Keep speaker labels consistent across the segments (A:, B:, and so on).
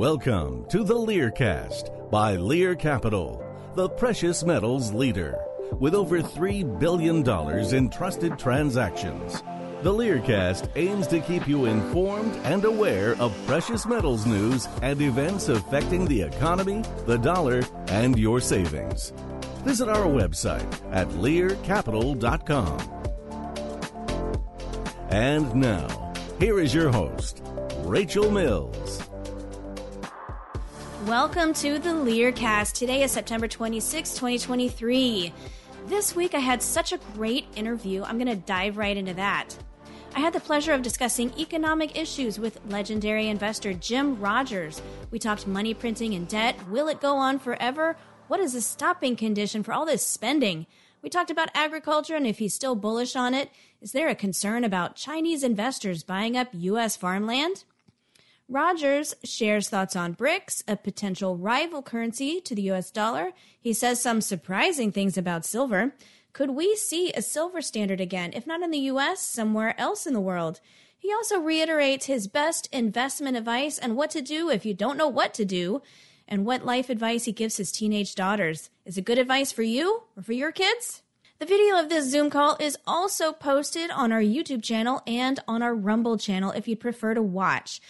A: Welcome to the Learcast by Lear Capital, the precious metals leader. With over $3 billion in trusted transactions, the Learcast aims to keep you informed and aware of precious metals news and events affecting the economy, the dollar, and your savings. Visit our website at learcapital.com. And now, here is your host, Rachel Mills.
B: Welcome to the Learcast. Today is September 26, 2023. This week I had such a great interview. I'm going to dive right into that. I had the pleasure of discussing economic issues with legendary investor Jim Rogers. We talked money printing and debt. Will it go on forever? What is the stopping condition for all this spending? We talked about agriculture and if he's still bullish on it. Is there a concern about Chinese investors buying up U.S. farmland? Rogers shares thoughts on BRICS, a potential rival currency to the US dollar. He says some surprising things about silver. Could we see a silver standard again, if not in the US, somewhere else in the world? He also reiterates his best investment advice and what to do if you don't know what to do, and what life advice he gives his teenage daughters. Is it good advice for you or for your kids? The video of this Zoom call is also posted on our YouTube channel and on our Rumble channel if you'd prefer to watch.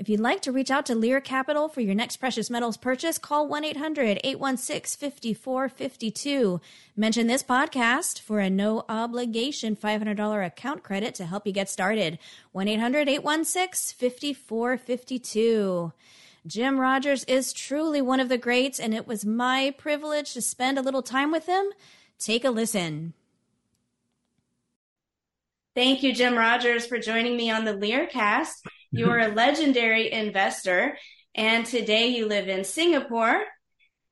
B: If you'd like to reach out to Lear Capital for your next precious metals purchase, call 1 800 816 5452. Mention this podcast for a no obligation $500 account credit to help you get started. 1 800 816 5452. Jim Rogers is truly one of the greats, and it was my privilege to spend a little time with him. Take a listen. Thank you, Jim Rogers, for joining me on the Learcast. You're a legendary investor, and today you live in Singapore.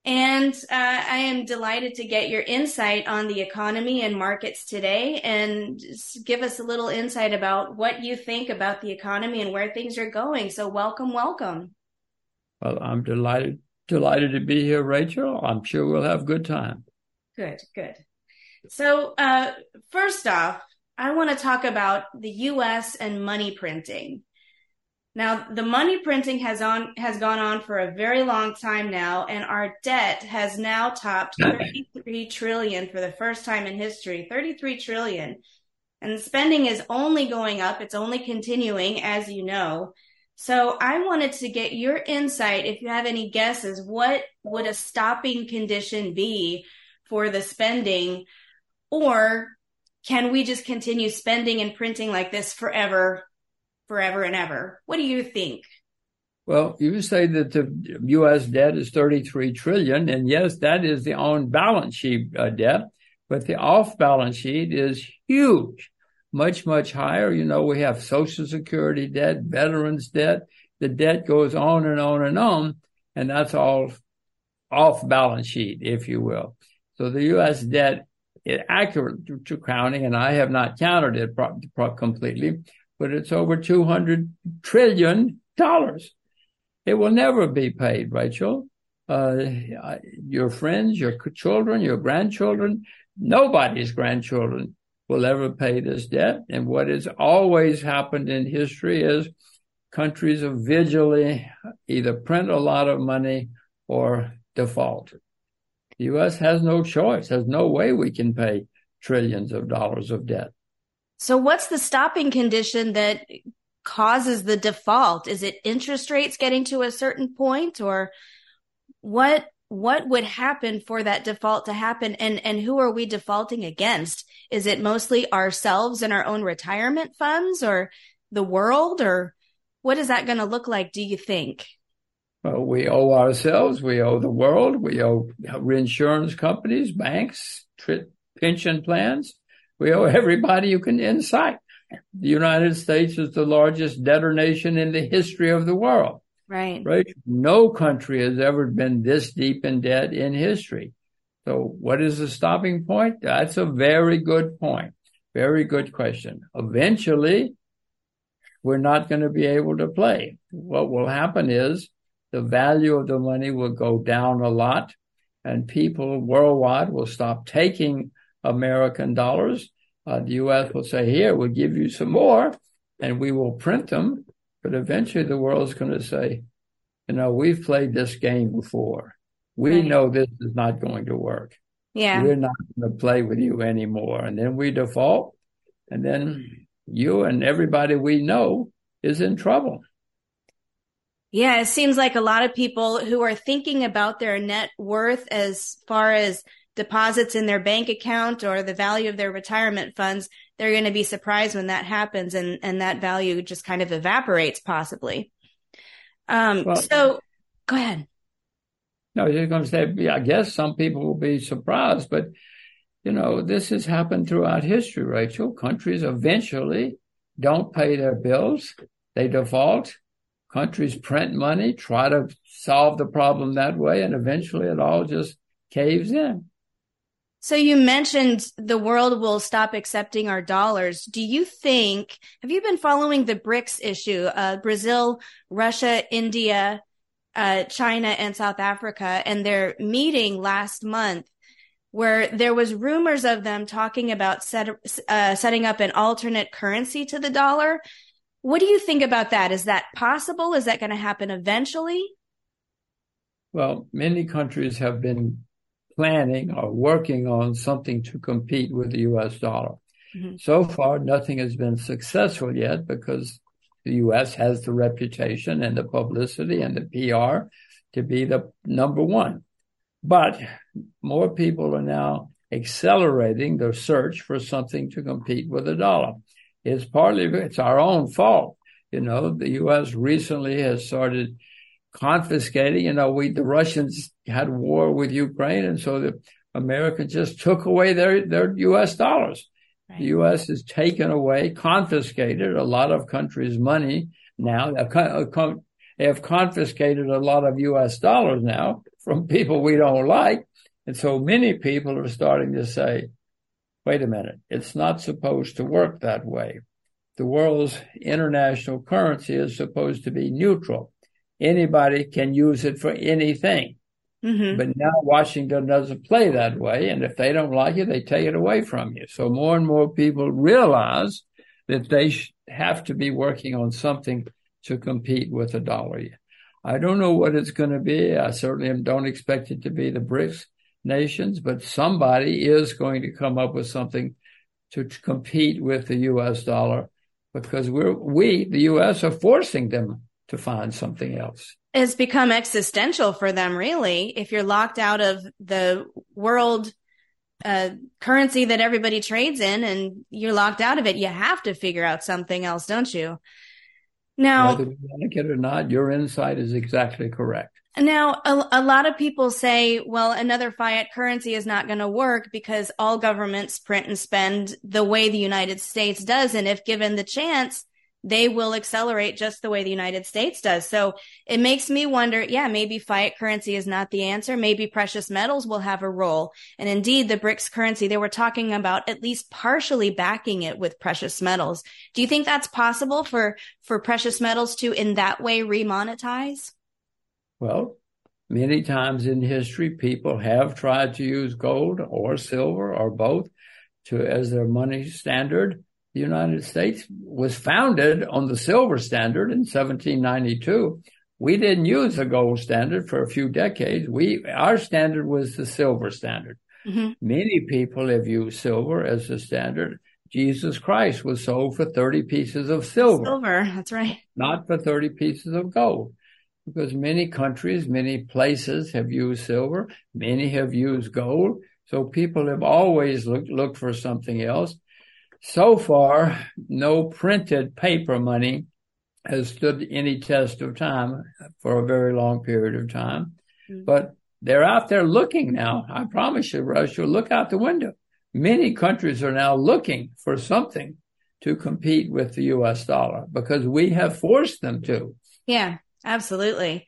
B: And uh, I am delighted to get your insight on the economy and markets today and give us a little insight about what you think about the economy and where things are going. So, welcome, welcome.
C: Well, I'm delighted delighted to be here, Rachel. I'm sure we'll have a good time.
B: Good, good. So, uh, first off, I want to talk about the U.S. and money printing. Now, the money printing has on has gone on for a very long time now, and our debt has now topped 33 trillion for the first time in history. 33 trillion, and spending is only going up. It's only continuing, as you know. So, I wanted to get your insight. If you have any guesses, what would a stopping condition be for the spending, or can we just continue spending and printing like this forever, forever and ever? What do you think?
C: Well, you say that the U.S. debt is 33 trillion, and yes, that is the on balance sheet uh, debt, but the off balance sheet is huge, much, much higher. You know, we have social security debt, veterans debt. The debt goes on and on and on, and that's all off balance sheet, if you will. So the U.S. debt it accurate to, to counting, and I have not counted it pro- pro- completely, but it's over two hundred trillion dollars. It will never be paid, Rachel. Uh, your friends, your children, your grandchildren, nobody's grandchildren will ever pay this debt. And what has always happened in history is countries have vigilantly either print a lot of money or default. The U.S. has no choice, has no way we can pay trillions of dollars of debt.
B: So, what's the stopping condition that causes the default? Is it interest rates getting to a certain point, or what? What would happen for that default to happen, and and who are we defaulting against? Is it mostly ourselves and our own retirement funds, or the world, or what is that going to look like? Do you think?
C: Well, we owe ourselves, we owe the world, we owe reinsurance companies, banks, tri- pension plans. We owe everybody you can incite. The United States is the largest debtor nation in the history of the world.
B: Right.
C: Right. No country has ever been this deep in debt in history. So what is the stopping point? That's a very good point. Very good question. Eventually, we're not going to be able to play. What will happen is the value of the money will go down a lot and people worldwide will stop taking American dollars. Uh, the U.S. will say, here, we'll give you some more and we will print them. But eventually the world's going to say, you know, we've played this game before. We right. know this is not going to work.
B: Yeah.
C: We're not going to play with you anymore. And then we default. And then you and everybody we know is in trouble.
B: Yeah, it seems like a lot of people who are thinking about their net worth as far as deposits in their bank account or the value of their retirement funds, they're going to be surprised when that happens and, and that value just kind of evaporates possibly. Um, well, so go ahead.
C: No, I was just going to say, yeah, I guess some people will be surprised, but you know, this has happened throughout history, Rachel. Countries eventually don't pay their bills. They default. Countries print money, try to solve the problem that way, and eventually it all just caves in.
B: So you mentioned the world will stop accepting our dollars. Do you think, have you been following the BRICS issue? Uh, Brazil, Russia, India, uh, China, and South Africa, and their meeting last month where there was rumors of them talking about set, uh, setting up an alternate currency to the dollar. What do you think about that? Is that possible? Is that going to happen eventually?
C: Well, many countries have been planning or working on something to compete with the US dollar. Mm-hmm. So far, nothing has been successful yet because the US has the reputation and the publicity and the PR to be the number one. But more people are now accelerating their search for something to compete with the dollar. It's partly, it's our own fault. You know, the U.S. recently has started confiscating. You know, we the Russians had war with Ukraine, and so the Americans just took away their their U.S. dollars. Right. The U.S. has taken away, confiscated a lot of countries' money now. Uh, they have confiscated a lot of U.S. dollars now from people we don't like, and so many people are starting to say, "Wait a minute, it's not supposed to work that way." The world's international currency is supposed to be neutral anybody can use it for anything. Mm-hmm. But now Washington doesn't play that way. And if they don't like it, they take it away from you. So more and more people realize that they have to be working on something to compete with the dollar. I don't know what it's going to be. I certainly don't expect it to be the BRICS nations, but somebody is going to come up with something to compete with the U.S. dollar because we're, we, the U.S., are forcing them to find something else.
B: It's become existential for them, really. If you're locked out of the world uh, currency that everybody trades in and you're locked out of it, you have to figure out something else, don't you? Now,
C: whether you like it or not, your insight is exactly correct.
B: Now, a, a, lot of people say, well, another fiat currency is not going to work because all governments print and spend the way the United States does. And if given the chance, they will accelerate just the way the United States does. So it makes me wonder, yeah, maybe fiat currency is not the answer. Maybe precious metals will have a role. And indeed, the BRICS currency, they were talking about at least partially backing it with precious metals. Do you think that's possible for, for precious metals to in that way remonetize?
C: Well, many times in history, people have tried to use gold or silver or both to as their money standard the United States was founded on the silver standard in 1792. We didn't use the gold standard for a few decades. We, our standard was the silver standard. Mm-hmm. Many people have used silver as the standard. Jesus Christ was sold for 30 pieces of silver.
B: Silver, that's right.
C: Not for 30 pieces of gold. Because many countries, many places have used silver. Many have used gold. So people have always looked, looked for something else. So far, no printed paper money has stood any test of time for a very long period of time. Mm-hmm. But they're out there looking now. I promise you, Russia, look out the window. Many countries are now looking for something to compete with the US dollar because we have forced them to.
B: Yeah, absolutely.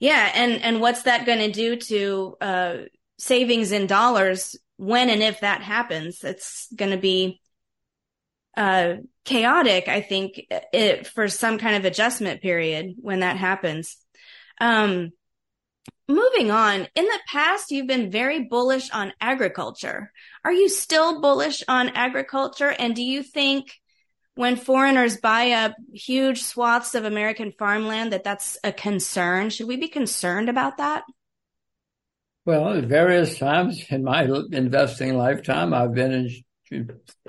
B: Yeah, and and what's that going to do to uh, savings in dollars when and if that happens? It's going to be uh, chaotic, I think, it, for some kind of adjustment period when that happens. Um, moving on, in the past, you've been very bullish on agriculture. Are you still bullish on agriculture? And do you think when foreigners buy up huge swaths of American farmland that that's a concern. Should we be concerned about that?
C: Well, at various times in my investing lifetime, I've been in,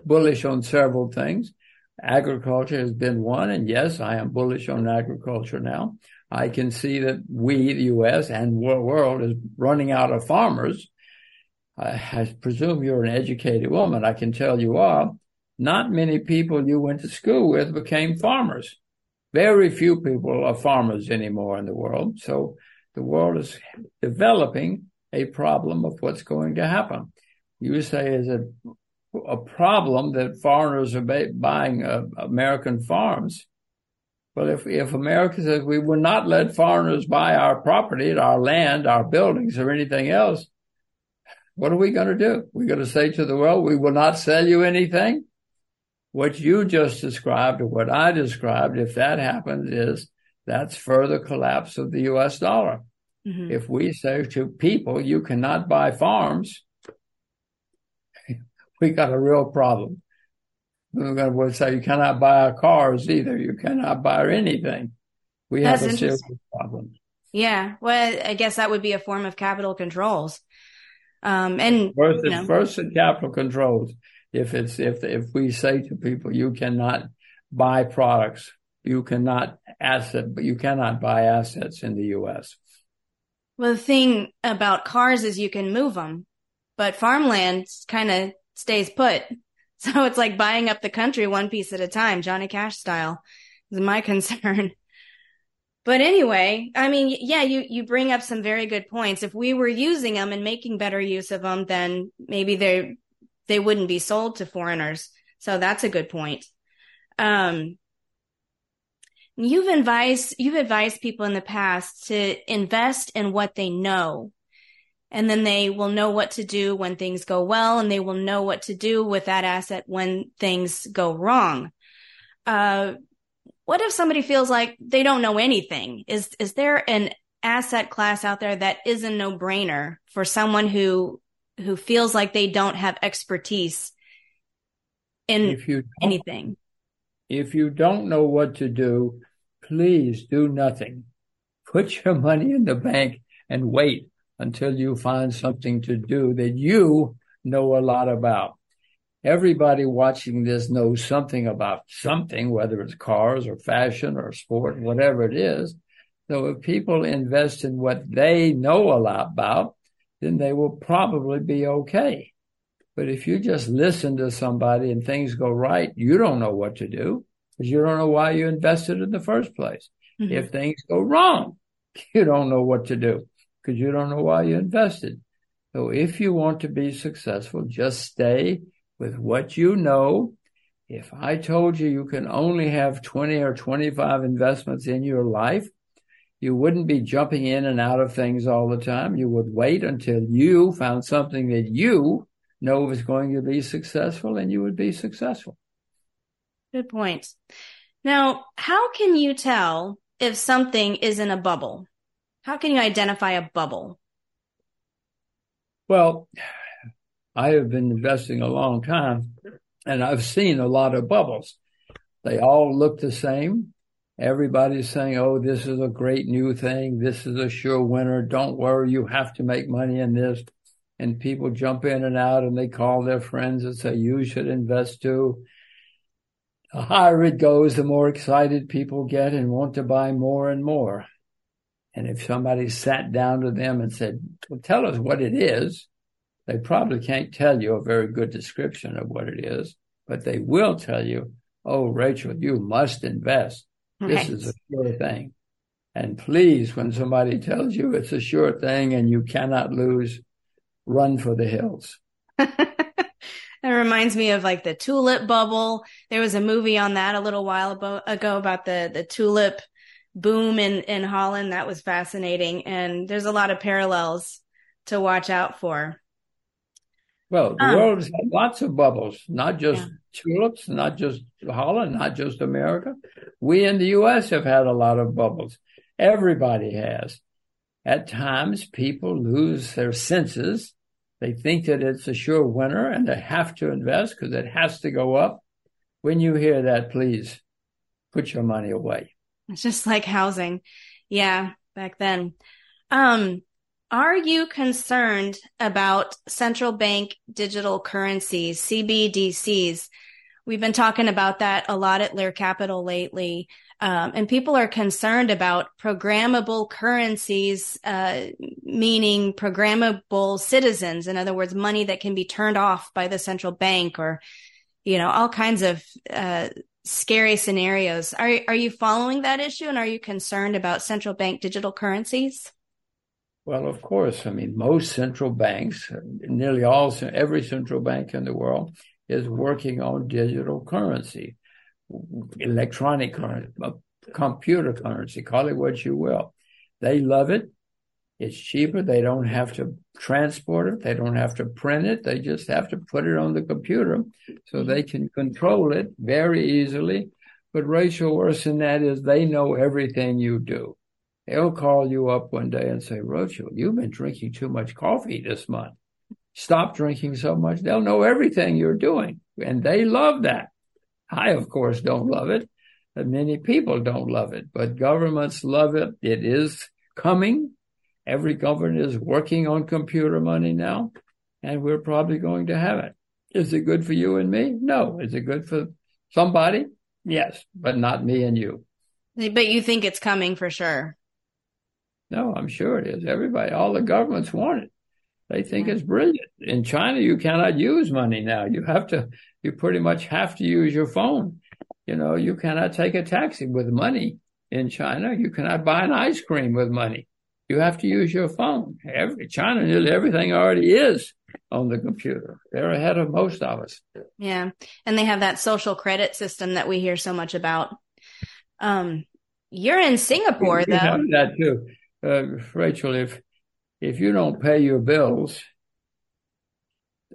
C: bullish on several things. Agriculture has been one, and yes, I am bullish on agriculture now. I can see that we, the U.S. and world, is running out of farmers. I, I presume you're an educated woman. I can tell you are not many people you went to school with became farmers. Very few people are farmers anymore in the world. So the world is developing a problem of what's going to happen. You say is a, a problem that foreigners are buying uh, American farms. Well, if, if America says we will not let foreigners buy our property, our land, our buildings, or anything else, what are we going to do? We're going to say to the world, we will not sell you anything what you just described or what I described, if that happens, is that's further collapse of the US dollar. Mm-hmm. If we say to people, you cannot buy farms, we got a real problem. We're going to say you cannot buy our cars either. You cannot buy anything. We That's have a serious problem.
B: Yeah. Well, I guess that would be a form of capital controls. Um, and
C: first, you know. first capital controls if it's if if we say to people you cannot buy products you cannot asset but you cannot buy assets in the US
B: well the thing about cars is you can move them but farmland kind of stays put so it's like buying up the country one piece at a time Johnny Cash style is my concern but anyway, I mean, yeah, you, you bring up some very good points. If we were using them and making better use of them, then maybe they they wouldn't be sold to foreigners. So that's a good point. Um, you've advised you've advised people in the past to invest in what they know and then they will know what to do when things go well and they will know what to do with that asset when things go wrong uh, what if somebody feels like they don't know anything is is there an asset class out there that is a no-brainer for someone who who feels like they don't have expertise in if you anything.
C: If you don't know what to do, please do nothing. Put your money in the bank and wait until you find something to do that you know a lot about. Everybody watching this knows something about something, whether it's cars or fashion or sport, whatever it is. So if people invest in what they know a lot about, then they will probably be okay. But if you just listen to somebody and things go right, you don't know what to do because you don't know why you invested in the first place. Mm-hmm. If things go wrong, you don't know what to do because you don't know why you invested. So if you want to be successful, just stay with what you know. If I told you you can only have 20 or 25 investments in your life, you wouldn't be jumping in and out of things all the time. You would wait until you found something that you know was going to be successful and you would be successful.
B: Good point. Now, how can you tell if something is in a bubble? How can you identify a bubble?
C: Well, I have been investing a long time and I've seen a lot of bubbles. They all look the same. Everybody's saying, oh, this is a great new thing. This is a sure winner. Don't worry. You have to make money in this. And people jump in and out and they call their friends and say, you should invest too. The higher it goes, the more excited people get and want to buy more and more. And if somebody sat down to them and said, well, tell us what it is, they probably can't tell you a very good description of what it is, but they will tell you, oh, Rachel, you must invest. This is a sure thing. And please, when somebody tells you it's a sure thing and you cannot lose, run for the hills.
B: It reminds me of like the tulip bubble. There was a movie on that a little while ago about the, the tulip boom in, in Holland. That was fascinating. And there's a lot of parallels to watch out for.
C: Well, the um, world has lots of bubbles, not just yeah. tulips, not just Holland, not just America. We in the U.S. have had a lot of bubbles. Everybody has. At times, people lose their senses. They think that it's a sure winner and they have to invest because it has to go up. when you hear that, please put your money away.
B: It's just like housing. Yeah, back then. Um, are you concerned about central bank digital currencies, CBDCs? We've been talking about that a lot at Lear Capital lately. Um, and people are concerned about programmable currencies, uh, meaning programmable citizens. In other words, money that can be turned off by the central bank or, you know, all kinds of, uh, scary scenarios. Are, are you following that issue and are you concerned about central bank digital currencies?
C: Well, of course. I mean, most central banks, nearly all, every central bank in the world is working on digital currency, electronic currency, computer currency, call it what you will. They love it. It's cheaper. They don't have to transport it. They don't have to print it. They just have to put it on the computer so mm-hmm. they can control it very easily. But Rachel, worse than that is they know everything you do. They'll call you up one day and say, Rachel, you've been drinking too much coffee this month. Stop drinking so much. They'll know everything you're doing. And they love that. I, of course, don't love it. And many people don't love it, but governments love it. It is coming. Every government is working on computer money now, and we're probably going to have it. Is it good for you and me? No. Is it good for somebody? Yes, but not me and you.
B: But you think it's coming for sure.
C: No, I'm sure it is. Everybody, all the governments want it. They think yeah. it's brilliant. In China, you cannot use money now. You have to, you pretty much have to use your phone. You know, you cannot take a taxi with money in China. You cannot buy an ice cream with money. You have to use your phone. Every China, nearly everything already is on the computer. They're ahead of most of us.
B: Yeah. And they have that social credit system that we hear so much about. Um, you're in Singapore, we, we though.
C: that too uh, Rachel, if if you don't pay your bills,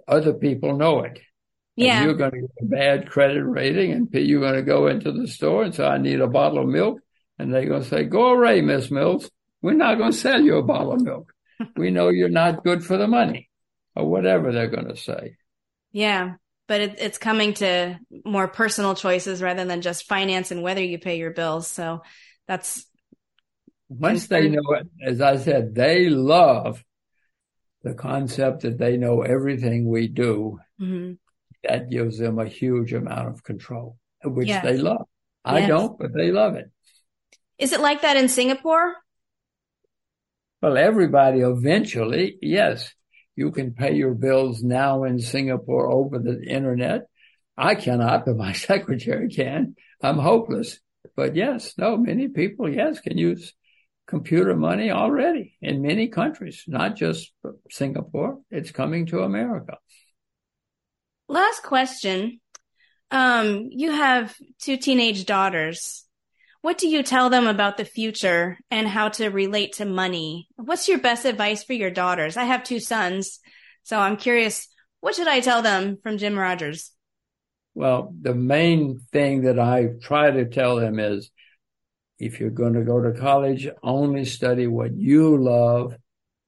C: other people know it.
B: Yeah.
C: And you're going to get a bad credit rating, and you're going to go into the store and say, "I need a bottle of milk," and they're going to say, "Go away, Miss Mills. We're not going to sell you a bottle of milk. we know you're not good for the money," or whatever they're going to say.
B: Yeah, but it, it's coming to more personal choices rather than just finance and whether you pay your bills. So that's
C: once they know it, as I said, they love the concept that they know everything we do. Mm-hmm. That gives them a huge amount of control, which yes. they love. I yes. don't, but they love it.
B: Is it like that in Singapore?
C: Well, everybody eventually, yes. You can pay your bills now in Singapore over the internet. I cannot, but my secretary can. I'm hopeless. But yes, no, many people, yes, can use computer money already in many countries, not just Singapore. It's coming to America.
B: Last question. Um, you have two teenage daughters. What do you tell them about the future and how to relate to money? What's your best advice for your daughters? I have two sons, so I'm curious, what should I tell them from Jim Rogers?
C: Well, the main thing that I try to tell them is if you're going to go to college, only study what you love.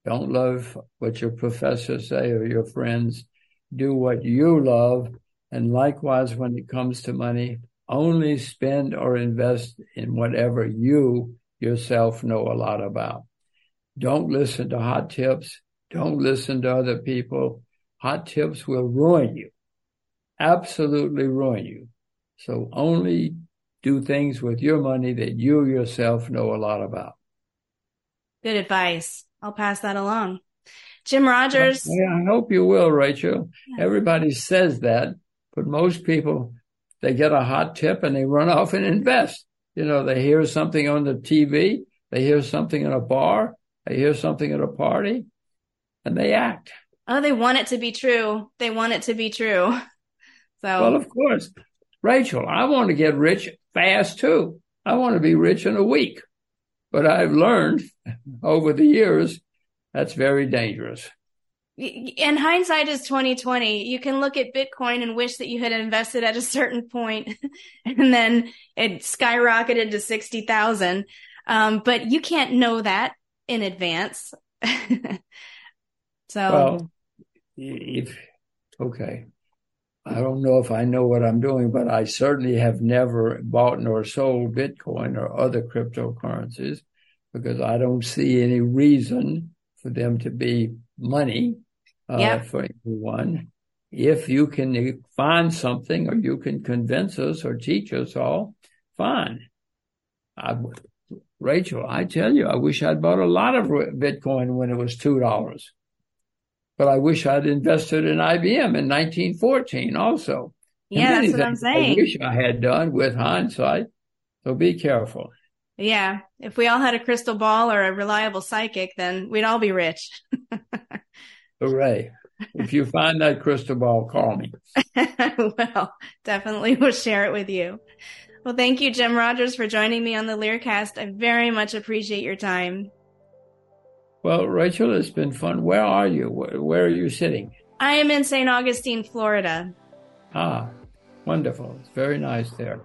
C: Don't love what your professors say or your friends. Do what you love. And likewise, when it comes to money, only spend or invest in whatever you yourself know a lot about. Don't listen to hot tips. Don't listen to other people. Hot tips will ruin you. Absolutely ruin you. So only do things with your money that you yourself know a lot about.
B: Good advice. I'll pass that along. Jim Rogers.
C: Yeah, I hope you will, Rachel. Yeah. Everybody says that, but most people, they get a hot tip and they run off and invest. You know, they hear something on the TV, they hear something in a bar, they hear something at a party, and they act.
B: Oh, they want it to be true. They want it to be true. So,
C: well, of course, Rachel, I want to get rich fast too. I want to be rich in a week. But I've learned over the years that's very dangerous.
B: And hindsight is 2020. You can look at Bitcoin and wish that you had invested at a certain point and then it skyrocketed to 60,000. Um, but you can't know that in advance.
C: so. Well, if, okay. I don't know if I know what I'm doing, but I certainly have never bought nor sold Bitcoin or other cryptocurrencies because I don't see any reason for them to be money uh, yep. for anyone. If you can find something or you can convince us or teach us all, fine. I, Rachel, I tell you, I wish I'd bought a lot of Bitcoin when it was $2. But I wish I'd invested in IBM in 1914 also.
B: Yeah, that's what I'm saying.
C: I wish I had done with hindsight. So be careful.
B: Yeah. If we all had a crystal ball or a reliable psychic, then we'd all be rich.
C: Hooray. If you find that crystal ball, call me.
B: well, definitely we'll share it with you. Well, thank you, Jim Rogers, for joining me on the Learcast. I very much appreciate your time.
C: Well, Rachel, it's been fun. Where are you? Where are you sitting?
B: I am in St. Augustine, Florida.
C: Ah, wonderful. It's very nice there.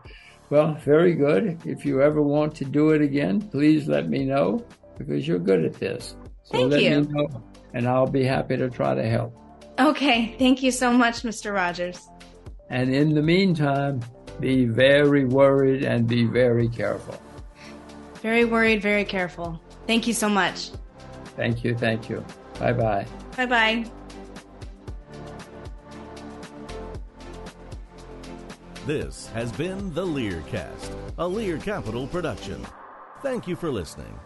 C: Well, very good. If you ever want to do it again, please let me know because you're good at this.
B: So Thank
C: let
B: you.
C: me know and I'll be happy to try to help.
B: Okay. Thank you so much, Mr. Rogers.
C: And in the meantime, be very worried and be very careful.
B: Very worried, very careful. Thank you so much.
C: Thank you. Thank you. Bye bye.
B: Bye bye.
A: This has been the Learcast, a Lear Capital production. Thank you for listening.